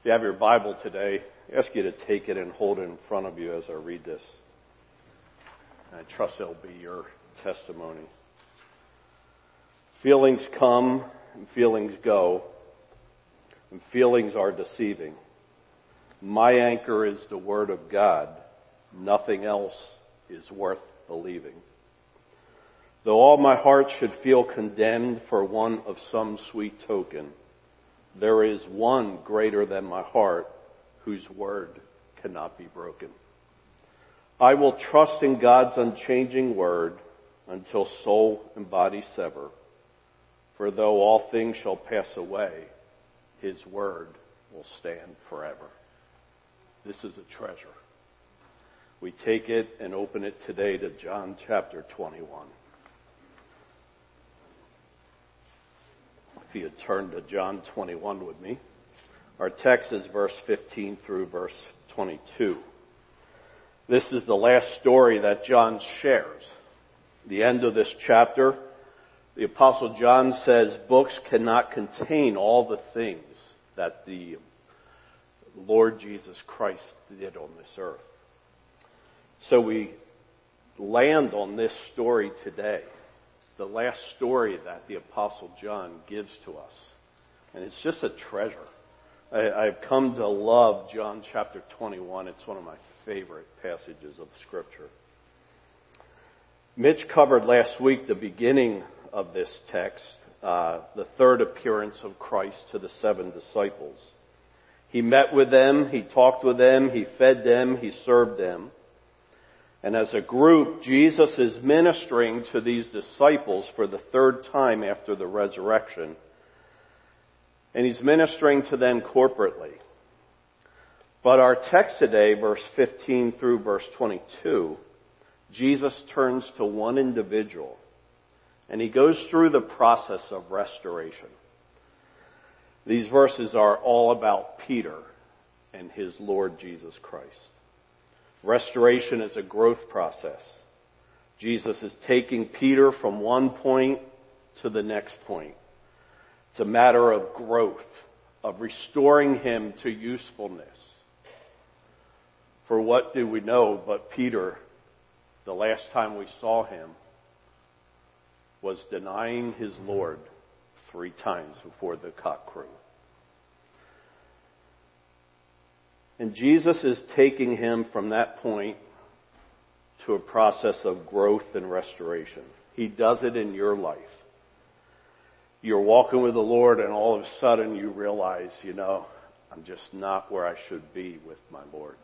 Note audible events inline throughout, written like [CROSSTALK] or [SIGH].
If you have your Bible today, I ask you to take it and hold it in front of you as I read this. I trust it'll be your testimony. Feelings come and feelings go, and feelings are deceiving. My anchor is the Word of God. Nothing else is worth believing. Though all my heart should feel condemned for one of some sweet token, there is one greater than my heart whose word cannot be broken. I will trust in God's unchanging word until soul and body sever. For though all things shall pass away, his word will stand forever. This is a treasure. We take it and open it today to John chapter 21. If you turn to John 21 with me, our text is verse 15 through verse 22. This is the last story that John shares. The end of this chapter, the apostle John says books cannot contain all the things that the Lord Jesus Christ did on this earth. So we land on this story today the last story that the Apostle John gives to us. And it's just a treasure. I, have come to love John chapter 21. It's one of my favorite passages of Scripture. Mitch covered last week the beginning of this text, uh, the third appearance of Christ to the seven disciples. He met with them, he talked with them, he fed them, he served them. And as a group, Jesus is ministering to these disciples for the third time after the resurrection. And he's ministering to them corporately. But our text today, verse 15 through verse 22, Jesus turns to one individual and he goes through the process of restoration. These verses are all about Peter and his Lord Jesus Christ. Restoration is a growth process. Jesus is taking Peter from one point to the next point. It's a matter of growth, of restoring him to usefulness. For what do we know but Peter, the last time we saw him, was denying his Lord three times before the cock crew. And Jesus is taking him from that point to a process of growth and restoration. He does it in your life. You're walking with the Lord and all of a sudden you realize, you know, I'm just not where I should be with my Lord.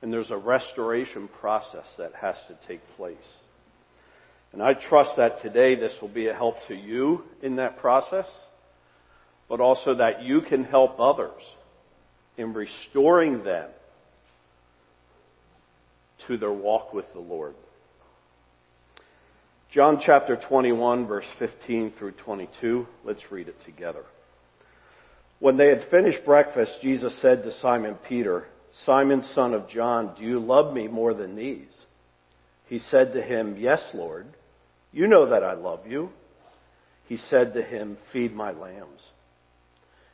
And there's a restoration process that has to take place. And I trust that today this will be a help to you in that process, but also that you can help others in restoring them to their walk with the Lord. John chapter 21 verse 15 through 22. Let's read it together. When they had finished breakfast, Jesus said to Simon Peter, Simon son of John, do you love me more than these? He said to him, Yes, Lord. You know that I love you. He said to him, Feed my lambs.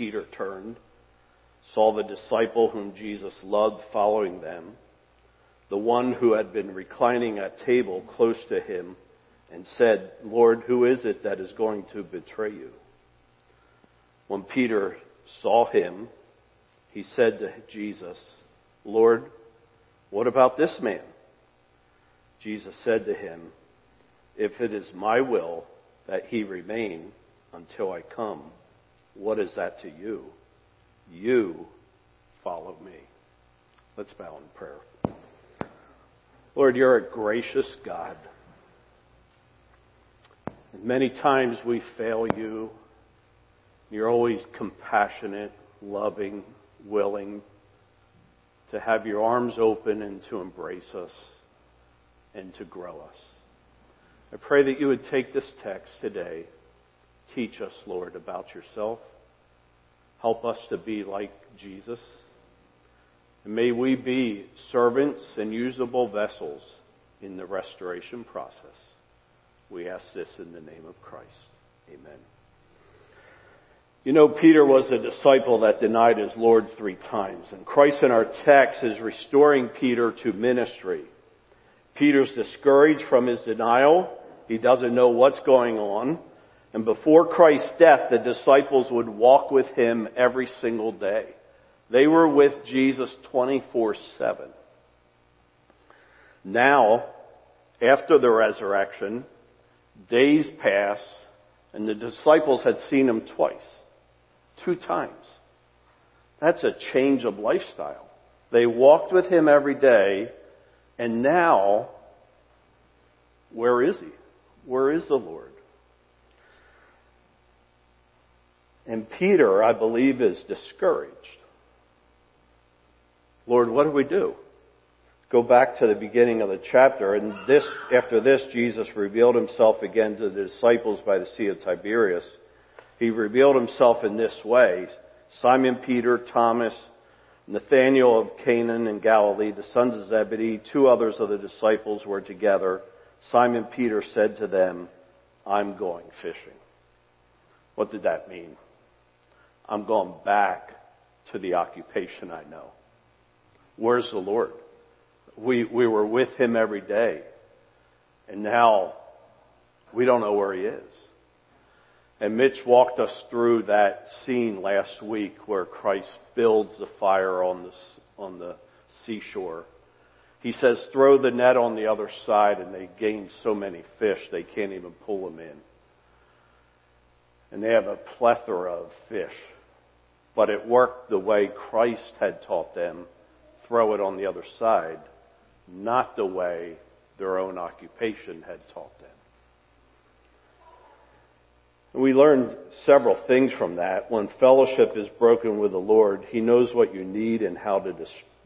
Peter turned, saw the disciple whom Jesus loved following them, the one who had been reclining at table close to him, and said, Lord, who is it that is going to betray you? When Peter saw him, he said to Jesus, Lord, what about this man? Jesus said to him, If it is my will that he remain until I come, what is that to you? You follow me. Let's bow in prayer. Lord, you're a gracious God. And Many times we fail you. You're always compassionate, loving, willing to have your arms open and to embrace us and to grow us. I pray that you would take this text today. Teach us, Lord, about yourself. Help us to be like Jesus. And may we be servants and usable vessels in the restoration process. We ask this in the name of Christ. Amen. You know, Peter was a disciple that denied his Lord three times. And Christ in our text is restoring Peter to ministry. Peter's discouraged from his denial. He doesn't know what's going on. And before Christ's death, the disciples would walk with him every single day. They were with Jesus 24-7. Now, after the resurrection, days pass, and the disciples had seen him twice. Two times. That's a change of lifestyle. They walked with him every day, and now, where is he? Where is the Lord? And Peter, I believe, is discouraged. Lord, what do we do? Go back to the beginning of the chapter, and this, after this, Jesus revealed himself again to the disciples by the Sea of Tiberias. He revealed himself in this way. Simon Peter, Thomas, Nathanael of Cana in Galilee, the sons of Zebedee, two others of the disciples were together. Simon Peter said to them, I'm going fishing. What did that mean? I'm going back to the occupation I know. Where's the Lord? We, we were with him every day. And now we don't know where he is. And Mitch walked us through that scene last week where Christ builds the fire on the, on the seashore. He says, throw the net on the other side and they gain so many fish they can't even pull them in. And they have a plethora of fish. But it worked the way Christ had taught them throw it on the other side, not the way their own occupation had taught them. We learned several things from that. When fellowship is broken with the Lord, He knows what you need and how to,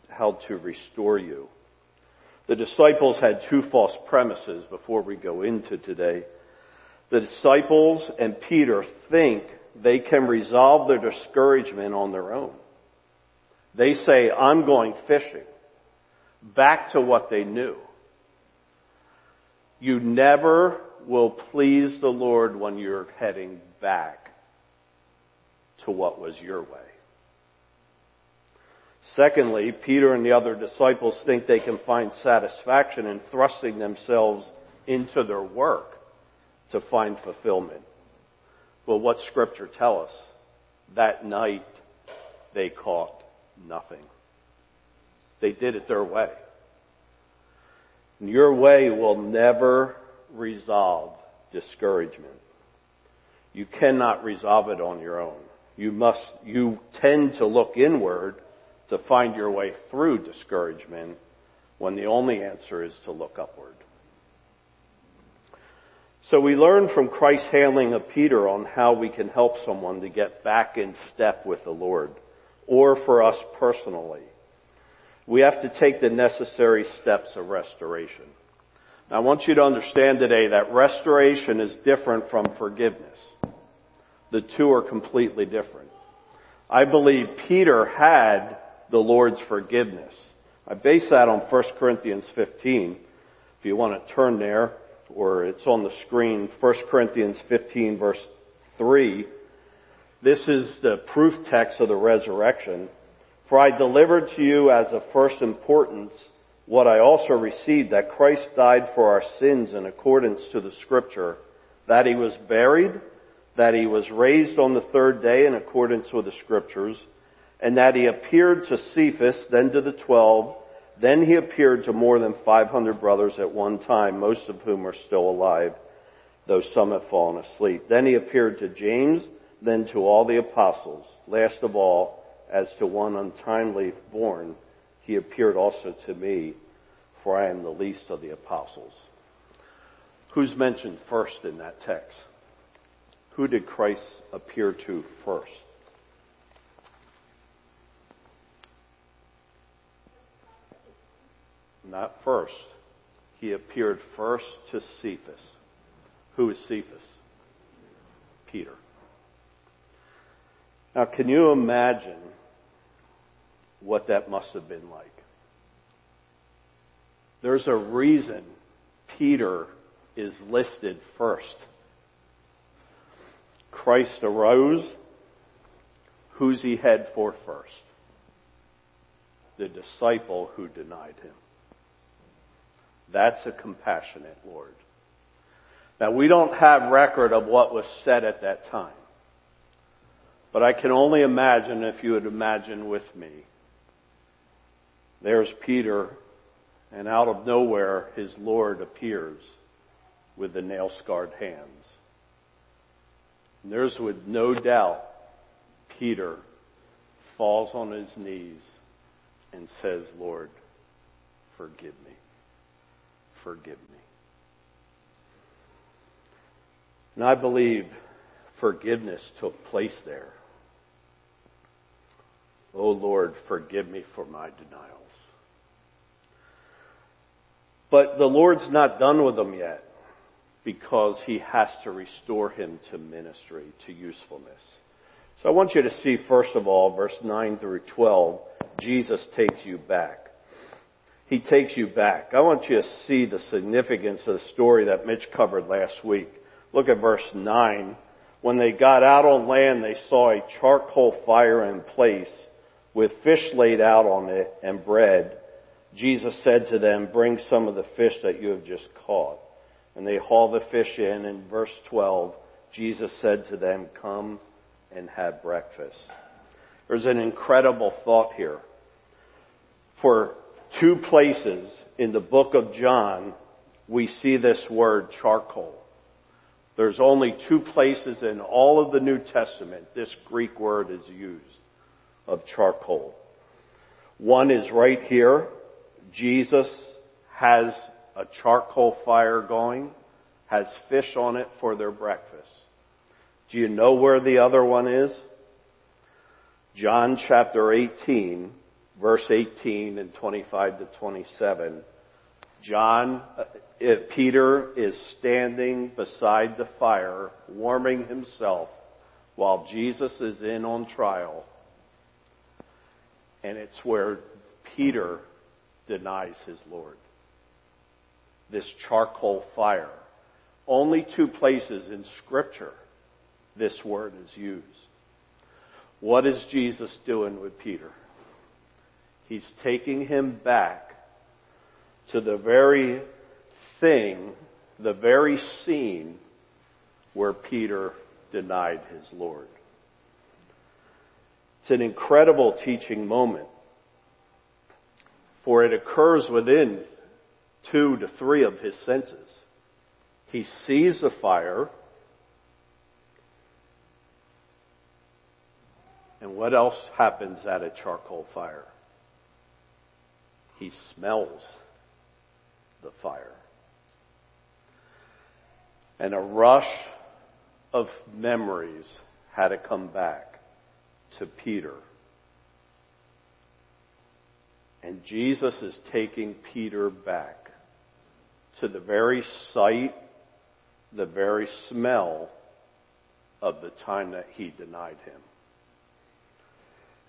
how to restore you. The disciples had two false premises before we go into today. The disciples and Peter think they can resolve their discouragement on their own. They say, I'm going fishing. Back to what they knew. You never will please the Lord when you're heading back to what was your way. Secondly, Peter and the other disciples think they can find satisfaction in thrusting themselves into their work to find fulfillment. Well, what scripture tell us? That night they caught nothing. They did it their way. And your way will never resolve discouragement. You cannot resolve it on your own. You must, you tend to look inward to find your way through discouragement when the only answer is to look upward. So we learn from Christ's handling of Peter on how we can help someone to get back in step with the Lord or for us personally. We have to take the necessary steps of restoration. Now, I want you to understand today that restoration is different from forgiveness. The two are completely different. I believe Peter had the Lord's forgiveness. I base that on 1 Corinthians 15. If you want to turn there, or it's on the screen, 1 Corinthians 15 verse 3 this is the proof text of the resurrection. For I delivered to you as of first importance what I also received, that Christ died for our sins in accordance to the scripture, that he was buried, that he was raised on the third day in accordance with the scriptures, and that he appeared to Cephas, then to the twelve, then he appeared to more than 500 brothers at one time, most of whom are still alive, though some have fallen asleep. Then he appeared to James, then to all the apostles. Last of all, as to one untimely born, he appeared also to me, for I am the least of the apostles. Who's mentioned first in that text? Who did Christ appear to first? Not first. He appeared first to Cephas. Who is Cephas? Peter. Now, can you imagine what that must have been like? There's a reason Peter is listed first. Christ arose. Who's he head for first? The disciple who denied him. That's a compassionate Lord. Now we don't have record of what was said at that time. But I can only imagine if you would imagine with me. There's Peter, and out of nowhere his Lord appears with the nail scarred hands. And there's with no doubt Peter falls on his knees and says, Lord, forgive me. Forgive me. And I believe forgiveness took place there. Oh Lord, forgive me for my denials. But the Lord's not done with them yet because he has to restore him to ministry, to usefulness. So I want you to see, first of all, verse 9 through 12, Jesus takes you back. He takes you back. I want you to see the significance of the story that Mitch covered last week. Look at verse 9. When they got out on land, they saw a charcoal fire in place with fish laid out on it and bread. Jesus said to them, bring some of the fish that you have just caught. And they haul the fish in. In verse 12, Jesus said to them, come and have breakfast. There's an incredible thought here. For two places in the book of John, we see this word charcoal. There's only two places in all of the New Testament this Greek word is used of charcoal. One is right here. Jesus has a charcoal fire going, has fish on it for their breakfast. Do you know where the other one is? John chapter 18, verse 18 and 25 to 27. John, uh, Peter is standing beside the fire, warming himself while Jesus is in on trial. And it's where Peter denies his Lord. This charcoal fire. Only two places in scripture this word is used. What is Jesus doing with Peter? He's taking him back to the very thing, the very scene where Peter denied his Lord. It's an incredible teaching moment, for it occurs within two to three of his senses. He sees the fire, and what else happens at a charcoal fire? He smells the fire. And a rush of memories had to come back to Peter. And Jesus is taking Peter back to the very sight, the very smell of the time that he denied him.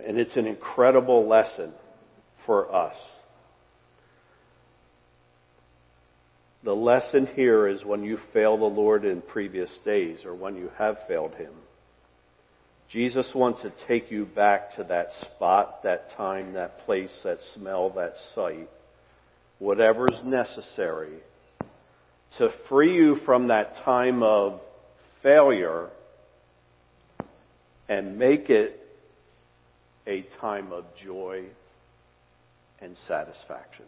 And it's an incredible lesson for us. The lesson here is when you fail the Lord in previous days or when you have failed Him. Jesus wants to take you back to that spot, that time, that place, that smell, that sight, whatever's necessary to free you from that time of failure and make it a time of joy and satisfaction.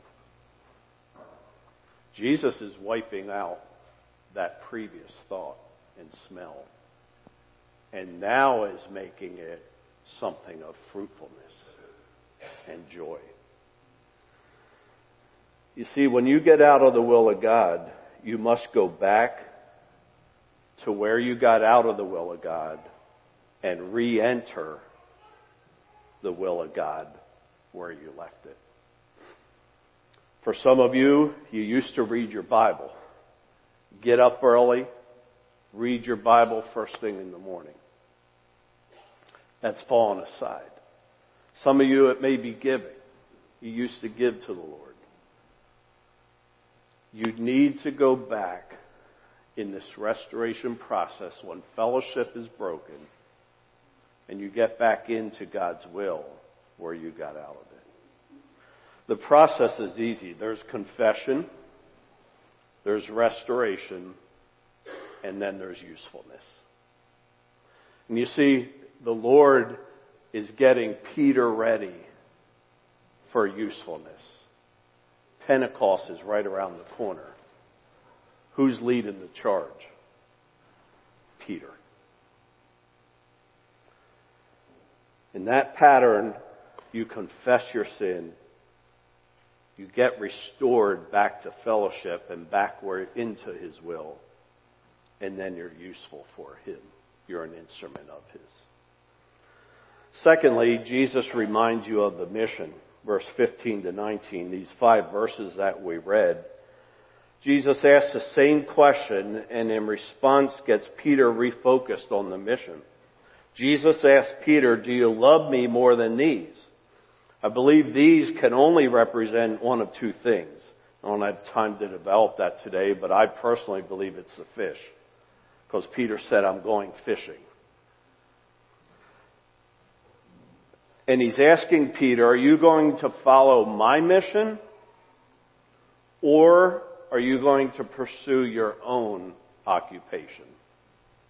Jesus is wiping out that previous thought and smell and now is making it something of fruitfulness and joy. You see, when you get out of the will of God, you must go back to where you got out of the will of God and re-enter the will of God where you left it. For some of you, you used to read your Bible. Get up early, read your Bible first thing in the morning. That's fallen aside. Some of you, it may be giving. You used to give to the Lord. You need to go back in this restoration process when fellowship is broken and you get back into God's will where you got out of it. The process is easy. There's confession, there's restoration, and then there's usefulness. And you see, the Lord is getting Peter ready for usefulness. Pentecost is right around the corner. Who's leading the charge? Peter. In that pattern, you confess your sin, you get restored back to fellowship and backward into His will, and then you're useful for Him. You're an instrument of His. Secondly, Jesus reminds you of the mission, verse 15 to 19, these five verses that we read. Jesus asks the same question and in response gets Peter refocused on the mission. Jesus asked Peter, do you love me more than these? I believe these can only represent one of two things. I don't have time to develop that today, but I personally believe it's the fish. Because Peter said, I'm going fishing. And he's asking Peter, are you going to follow my mission? Or are you going to pursue your own occupation,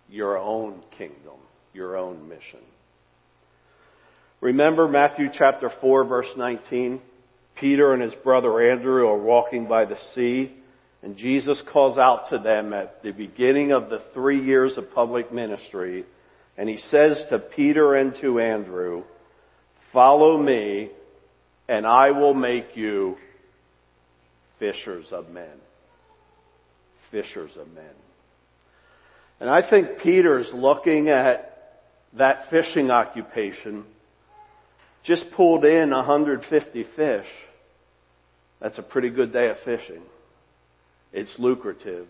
your own kingdom, your own mission? Remember Matthew chapter 4 verse 19? Peter and his brother Andrew are walking by the sea and Jesus calls out to them at the beginning of the three years of public ministry and he says to Peter and to Andrew, Follow me, and I will make you fishers of men. Fishers of men. And I think Peter's looking at that fishing occupation, just pulled in 150 fish. That's a pretty good day of fishing. It's lucrative.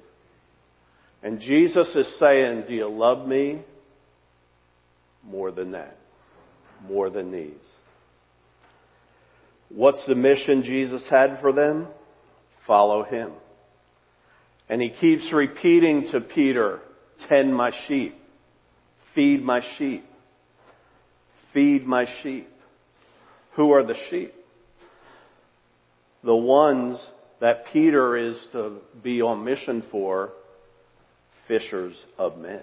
And Jesus is saying, do you love me more than that? more than these. What's the mission Jesus had for them? Follow him. And he keeps repeating to Peter, tend my sheep, feed my sheep, feed my sheep. Who are the sheep? The ones that Peter is to be on mission for, fishers of men.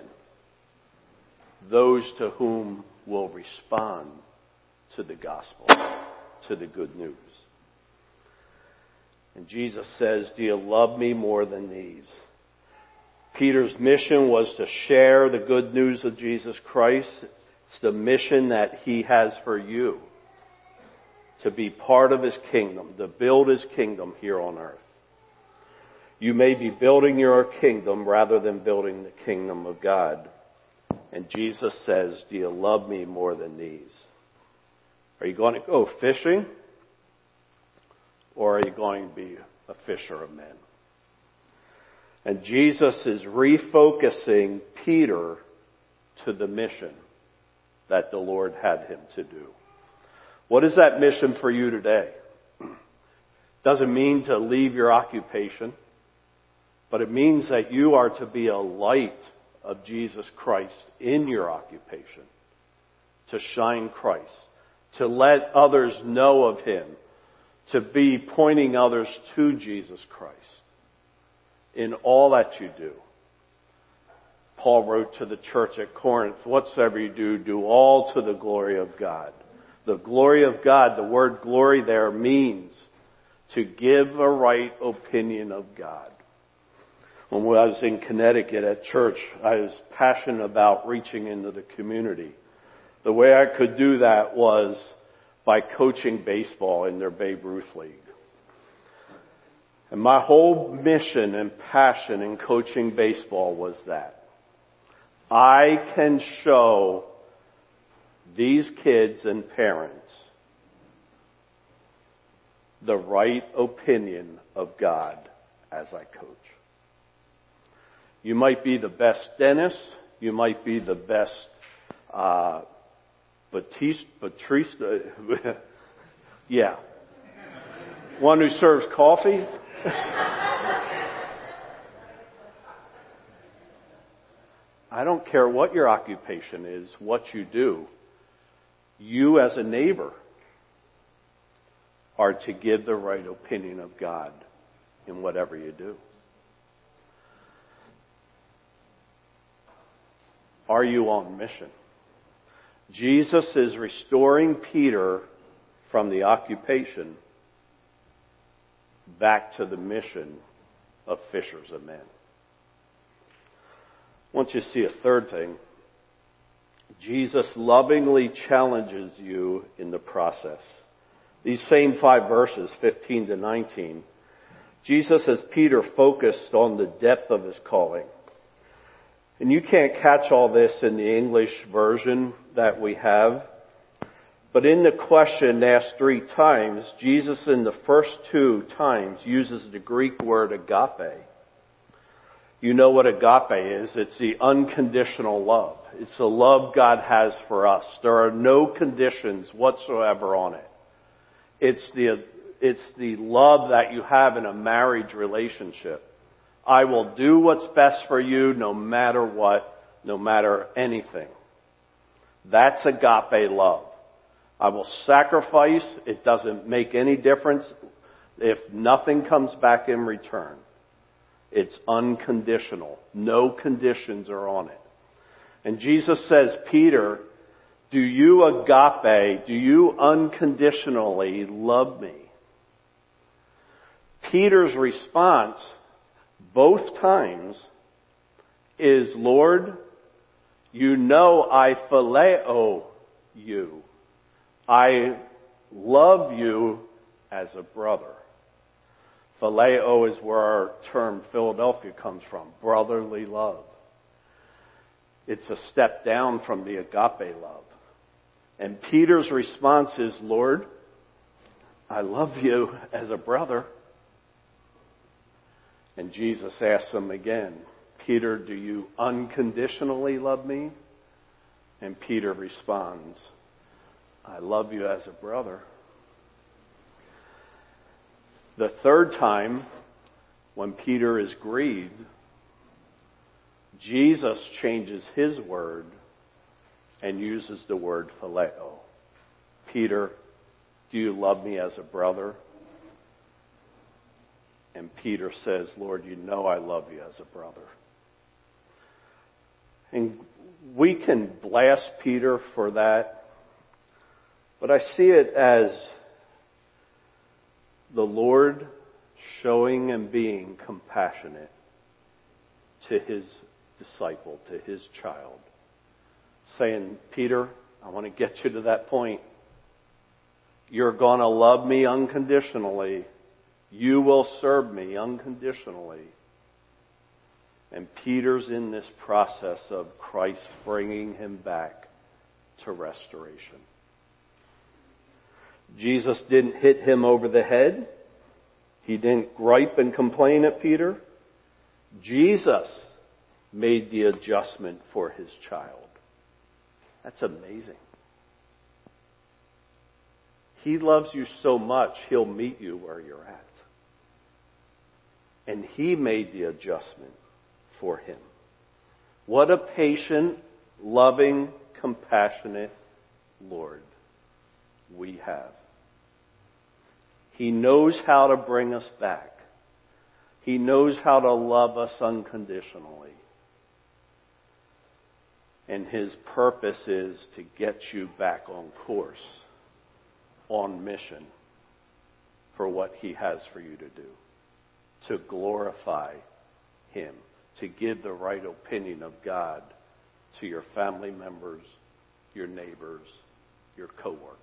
Those to whom will respond to the gospel, to the good news. And Jesus says, Do you love me more than these? Peter's mission was to share the good news of Jesus Christ. It's the mission that he has for you. To be part of his kingdom, to build his kingdom here on earth. You may be building your kingdom rather than building the kingdom of God. And Jesus says, Do you love me more than these? Are you going to go fishing? Or are you going to be a fisher of men? And Jesus is refocusing Peter to the mission that the Lord had him to do. What is that mission for you today? Doesn't mean to leave your occupation, but it means that you are to be a light of Jesus Christ in your occupation, to shine Christ, to let others know of Him, to be pointing others to Jesus Christ in all that you do. Paul wrote to the church at Corinth, whatsoever you do, do all to the glory of God. The glory of God, the word glory there means to give a right opinion of God. When I was in Connecticut at church, I was passionate about reaching into the community. The way I could do that was by coaching baseball in their Babe Ruth League. And my whole mission and passion in coaching baseball was that. I can show these kids and parents the right opinion of God as I coach. You might be the best dentist. You might be the best uh, Batista, Batista, [LAUGHS] yeah, one who serves coffee. [LAUGHS] I don't care what your occupation is, what you do. You as a neighbor are to give the right opinion of God in whatever you do. Are you on mission? Jesus is restoring Peter from the occupation back to the mission of fishers of men. Want you see a third thing. Jesus lovingly challenges you in the process. These same five verses, 15 to 19, Jesus has Peter focused on the depth of his calling. And you can't catch all this in the English version that we have. But in the question asked three times, Jesus in the first two times uses the Greek word agape. You know what agape is. It's the unconditional love. It's the love God has for us. There are no conditions whatsoever on it. It's the, it's the love that you have in a marriage relationship. I will do what's best for you no matter what, no matter anything. That's agape love. I will sacrifice. It doesn't make any difference if nothing comes back in return. It's unconditional. No conditions are on it. And Jesus says, Peter, do you agape, do you unconditionally love me? Peter's response both times is, Lord, you know I phileo you. I love you as a brother. Phileo is where our term Philadelphia comes from, brotherly love. It's a step down from the agape love. And Peter's response is, Lord, I love you as a brother. And Jesus asks him again, Peter, do you unconditionally love me? And Peter responds, I love you as a brother. The third time, when Peter is grieved, Jesus changes his word and uses the word phileo. Peter, do you love me as a brother? And Peter says, Lord, you know I love you as a brother. And we can blast Peter for that, but I see it as the Lord showing and being compassionate to his disciple, to his child. Saying, Peter, I want to get you to that point. You're going to love me unconditionally you will serve me unconditionally. And Peter's in this process of Christ bringing him back to restoration. Jesus didn't hit him over the head. He didn't gripe and complain at Peter. Jesus made the adjustment for his child. That's amazing. He loves you so much, he'll meet you where you're at. And he made the adjustment for him. What a patient, loving, compassionate Lord we have. He knows how to bring us back. He knows how to love us unconditionally. And his purpose is to get you back on course, on mission for what he has for you to do. To glorify him, to give the right opinion of God to your family members, your neighbors, your coworkers.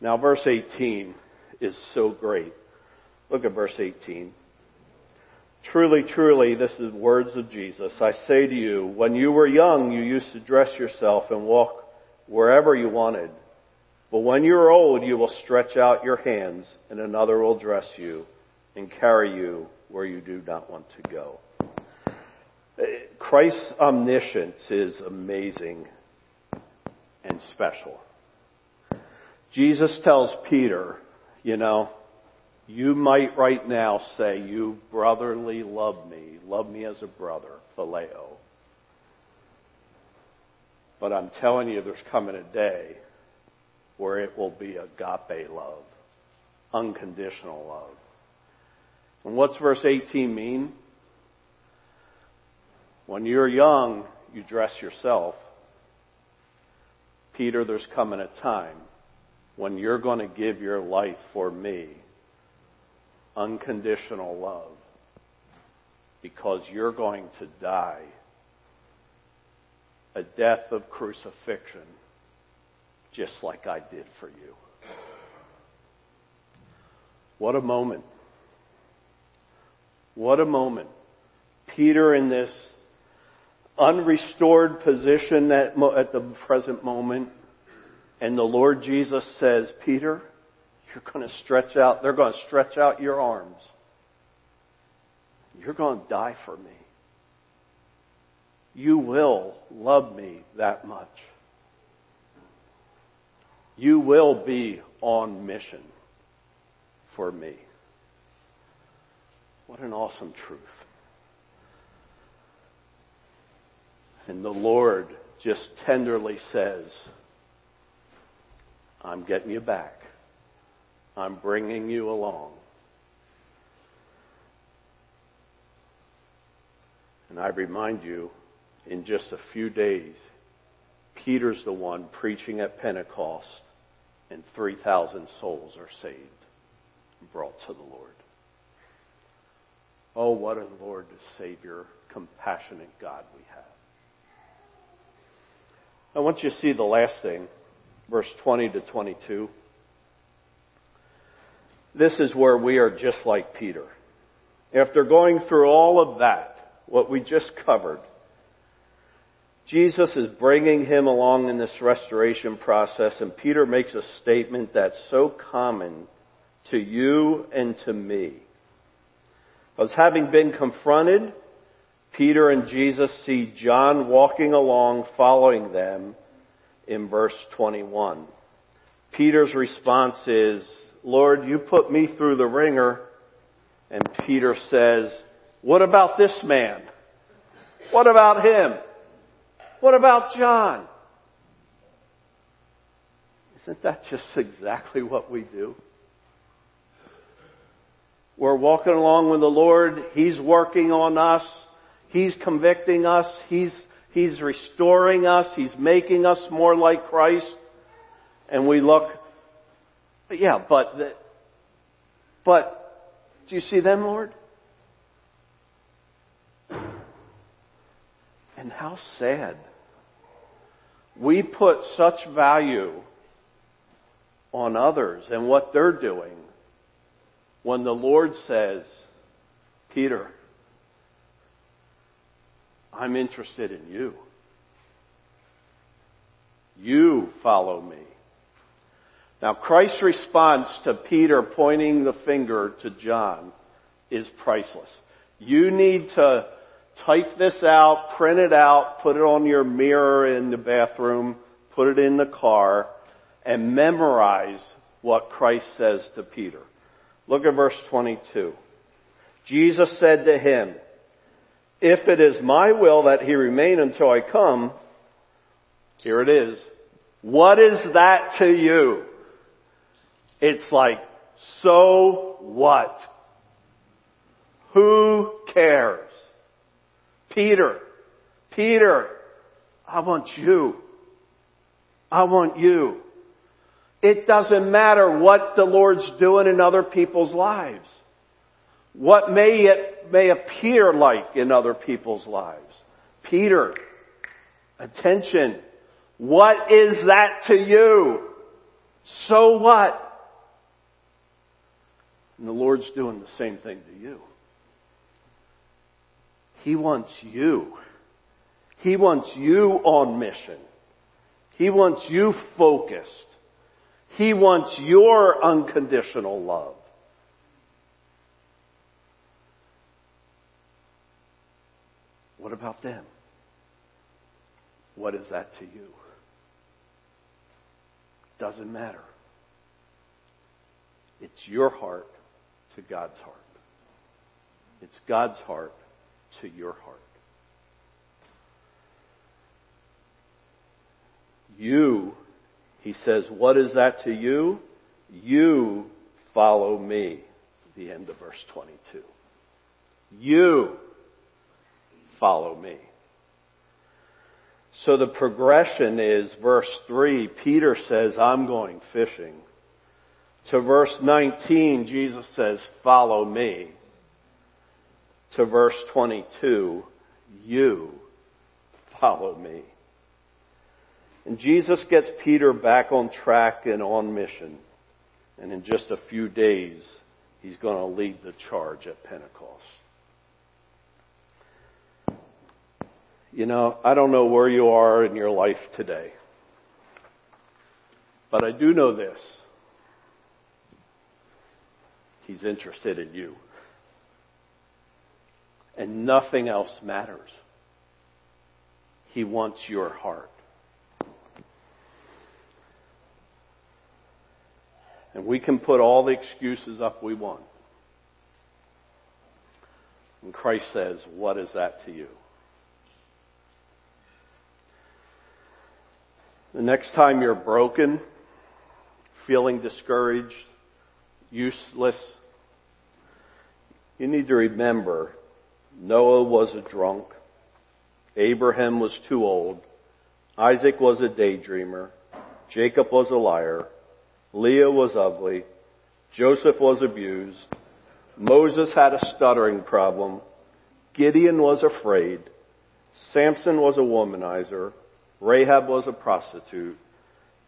Now verse 18 is so great. Look at verse 18. Truly, truly, this is words of Jesus. I say to you, when you were young, you used to dress yourself and walk wherever you wanted. But when you are old, you will stretch out your hands, and another will dress you and carry you where you do not want to go. Uh, Christ's omniscience is amazing and special. Jesus tells Peter, you know, you might right now say, you brotherly love me, love me as a brother, phileo. But I'm telling you, there's coming a day where it will be agape love, unconditional love. And what's verse 18 mean? When you're young, you dress yourself. Peter, there's coming a time when you're going to give your life for me unconditional love because you're going to die a death of crucifixion just like I did for you. What a moment. What a moment. Peter in this unrestored position at, at the present moment, and the Lord Jesus says, Peter, you're going to stretch out, they're going to stretch out your arms. You're going to die for me. You will love me that much. You will be on mission for me. What an awesome truth. And the Lord just tenderly says, I'm getting you back. I'm bringing you along. And I remind you, in just a few days, Peter's the one preaching at Pentecost, and 3,000 souls are saved and brought to the Lord. Oh, what a Lord, Savior, compassionate God we have. I want you to see the last thing, verse 20 to 22. This is where we are just like Peter. After going through all of that, what we just covered, Jesus is bringing him along in this restoration process, and Peter makes a statement that's so common to you and to me. As having been confronted, Peter and Jesus see John walking along following them in verse 21. Peter's response is, Lord, you put me through the wringer. And Peter says, what about this man? What about him? What about John? Isn't that just exactly what we do? We're walking along with the Lord. He's working on us. He's convicting us. He's, He's restoring us. He's making us more like Christ. And we look, yeah, but, the, but, do you see them, Lord? And how sad. We put such value on others and what they're doing when the Lord says, Peter, I'm interested in you. You follow me. Now Christ's response to Peter pointing the finger to John is priceless. You need to type this out, print it out, put it on your mirror in the bathroom, put it in the car, and memorize what Christ says to Peter. Look at verse 22. Jesus said to him, if it is my will that he remain until I come, here it is. What is that to you? It's like, so what? Who cares? Peter, Peter, I want you. I want you. It doesn't matter what the Lord's doing in other people's lives. What may it may appear like in other people's lives. Peter, attention. What is that to you? So what? And the Lord's doing the same thing to you. He wants you. He wants you on mission. He wants you focused. He wants your unconditional love. What about them? What is that to you? Doesn't matter. It's your heart to God's heart. It's God's heart to your heart. You, he says, what is that to you? You follow me. The end of verse 22. You follow me. So the progression is verse 3, Peter says, I'm going fishing. To verse 19, Jesus says, follow me. To verse 22, you follow me. And Jesus gets Peter back on track and on mission. And in just a few days, he's going to lead the charge at Pentecost. You know, I don't know where you are in your life today. But I do know this. He's interested in you. And nothing else matters. He wants your heart. And we can put all the excuses up we want. And Christ says, What is that to you? The next time you're broken, feeling discouraged, useless, you need to remember Noah was a drunk, Abraham was too old, Isaac was a daydreamer, Jacob was a liar, Leah was ugly. Joseph was abused. Moses had a stuttering problem. Gideon was afraid. Samson was a womanizer. Rahab was a prostitute.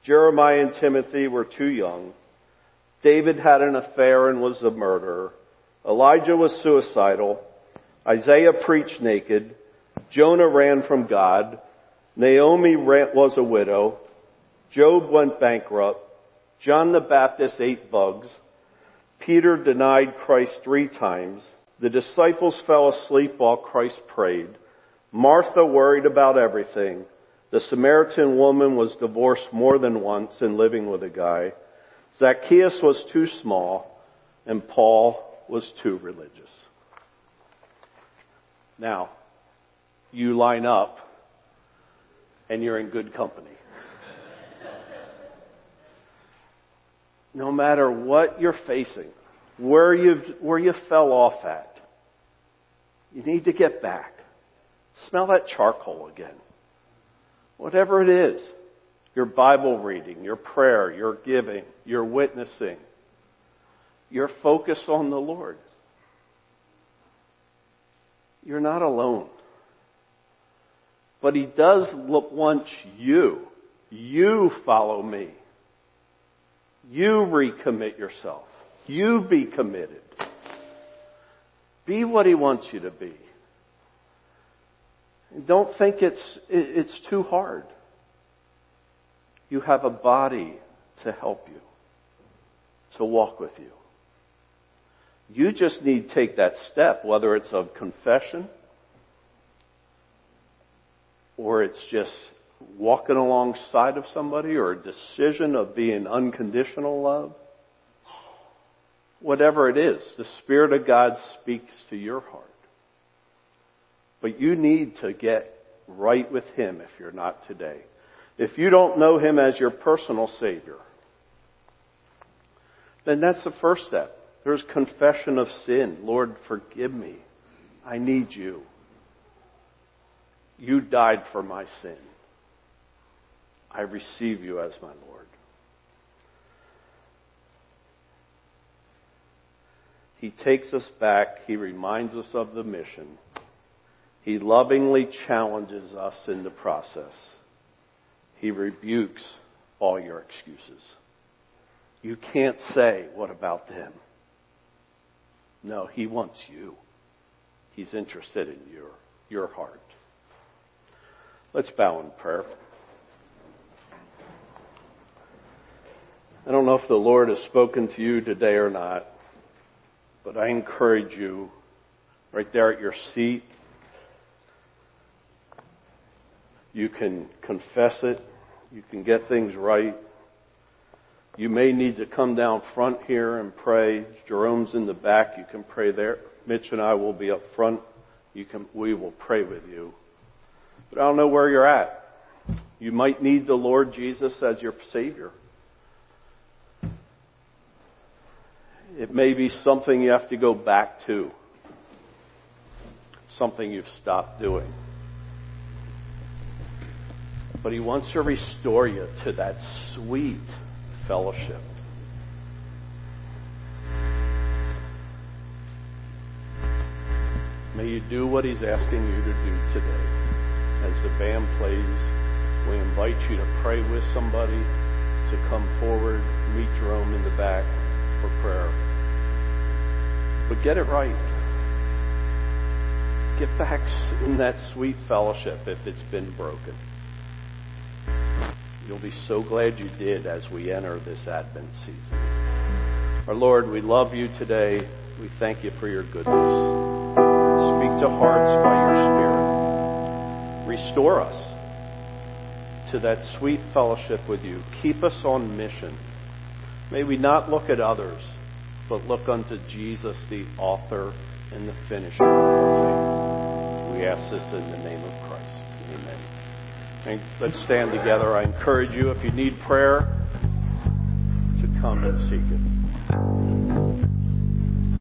Jeremiah and Timothy were too young. David had an affair and was a murderer. Elijah was suicidal. Isaiah preached naked. Jonah ran from God. Naomi was a widow. Job went bankrupt. John the Baptist ate bugs. Peter denied Christ three times. The disciples fell asleep while Christ prayed. Martha worried about everything. The Samaritan woman was divorced more than once and living with a guy. Zacchaeus was too small and Paul was too religious. Now, you line up and you're in good company. no matter what you're facing, where you where you fell off at, you need to get back. Smell that charcoal again. Whatever it is, your Bible reading, your prayer, your giving, your witnessing, your focus on the Lord. You're not alone. But He does want you. You follow me. You recommit yourself. You be committed. Be what He wants you to be. Don't think it's, it's too hard. You have a body to help you, to walk with you. You just need to take that step, whether it's of confession or it's just walking alongside of somebody or a decision of being unconditional love. Whatever it is, the Spirit of God speaks to your heart. But you need to get right with Him if you're not today. If you don't know Him as your personal Savior, then that's the first step. There's confession of sin. Lord, forgive me. I need you. You died for my sin. I receive you as my Lord. He takes us back. He reminds us of the mission. He lovingly challenges us in the process. He rebukes all your excuses. You can't say, what about them? No, he wants you. He's interested in your, your heart. Let's bow in prayer. I don't know if the Lord has spoken to you today or not, but I encourage you right there at your seat. You can confess it. You can get things right. You may need to come down front here and pray. Jerome's in the back. You can pray there. Mitch and I will be up front. You can, we will pray with you. But I don't know where you're at. You might need the Lord Jesus as your Savior. It may be something you have to go back to. Something you've stopped doing. But He wants to restore you to that sweet fellowship. May you do what He's asking you to do today. As the band plays, we invite you to pray with somebody, to come forward, meet Jerome in the back for prayer. But get it right. Get back in that sweet fellowship if it's been broken. You'll be so glad you did as we enter this Advent season. Our Lord, we love you today. We thank you for your goodness. Speak to hearts by your Spirit. Restore us to that sweet fellowship with you. Keep us on mission. May we not look at others, but look unto Jesus, the author and the finisher. We ask this in the name of Christ. And let's stand together. I encourage you, if you need prayer, to come and seek it.